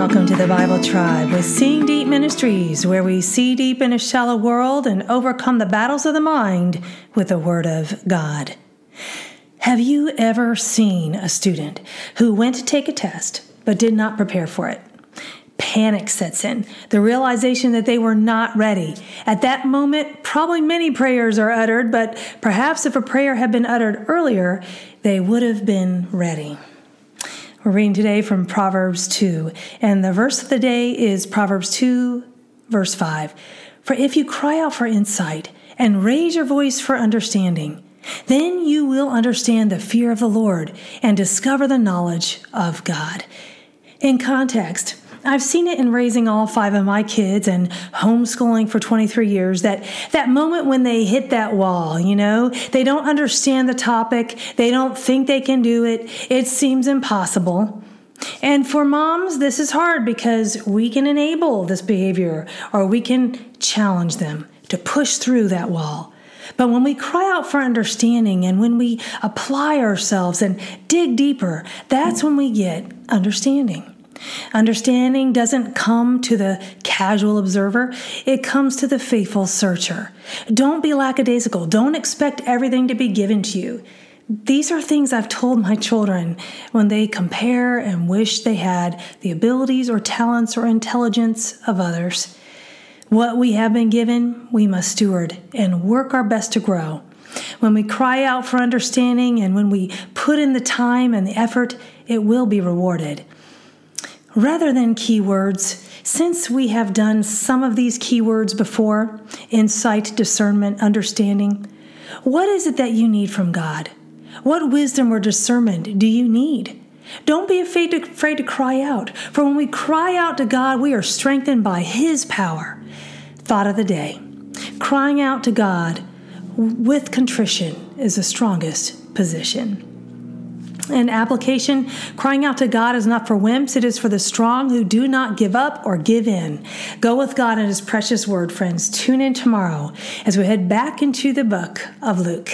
Welcome to the Bible Tribe with Seeing Deep Ministries, where we see deep in a shallow world and overcome the battles of the mind with the Word of God. Have you ever seen a student who went to take a test but did not prepare for it? Panic sets in, the realization that they were not ready. At that moment, probably many prayers are uttered, but perhaps if a prayer had been uttered earlier, they would have been ready. We're reading today from Proverbs 2, and the verse of the day is Proverbs 2, verse 5. For if you cry out for insight and raise your voice for understanding, then you will understand the fear of the Lord and discover the knowledge of God. In context, I've seen it in raising all five of my kids and homeschooling for 23 years that that moment when they hit that wall, you know, they don't understand the topic, they don't think they can do it, it seems impossible. And for moms, this is hard because we can enable this behavior or we can challenge them to push through that wall. But when we cry out for understanding and when we apply ourselves and dig deeper, that's when we get understanding. Understanding doesn't come to the casual observer, it comes to the faithful searcher. Don't be lackadaisical. Don't expect everything to be given to you. These are things I've told my children when they compare and wish they had the abilities or talents or intelligence of others. What we have been given, we must steward and work our best to grow. When we cry out for understanding and when we put in the time and the effort, it will be rewarded. Rather than keywords, since we have done some of these keywords before insight, discernment, understanding what is it that you need from God? What wisdom or discernment do you need? Don't be afraid to, afraid to cry out, for when we cry out to God, we are strengthened by His power. Thought of the day crying out to God with contrition is the strongest position. In application, crying out to God is not for wimps, it is for the strong who do not give up or give in. Go with God and His precious word, friends. Tune in tomorrow as we head back into the book of Luke.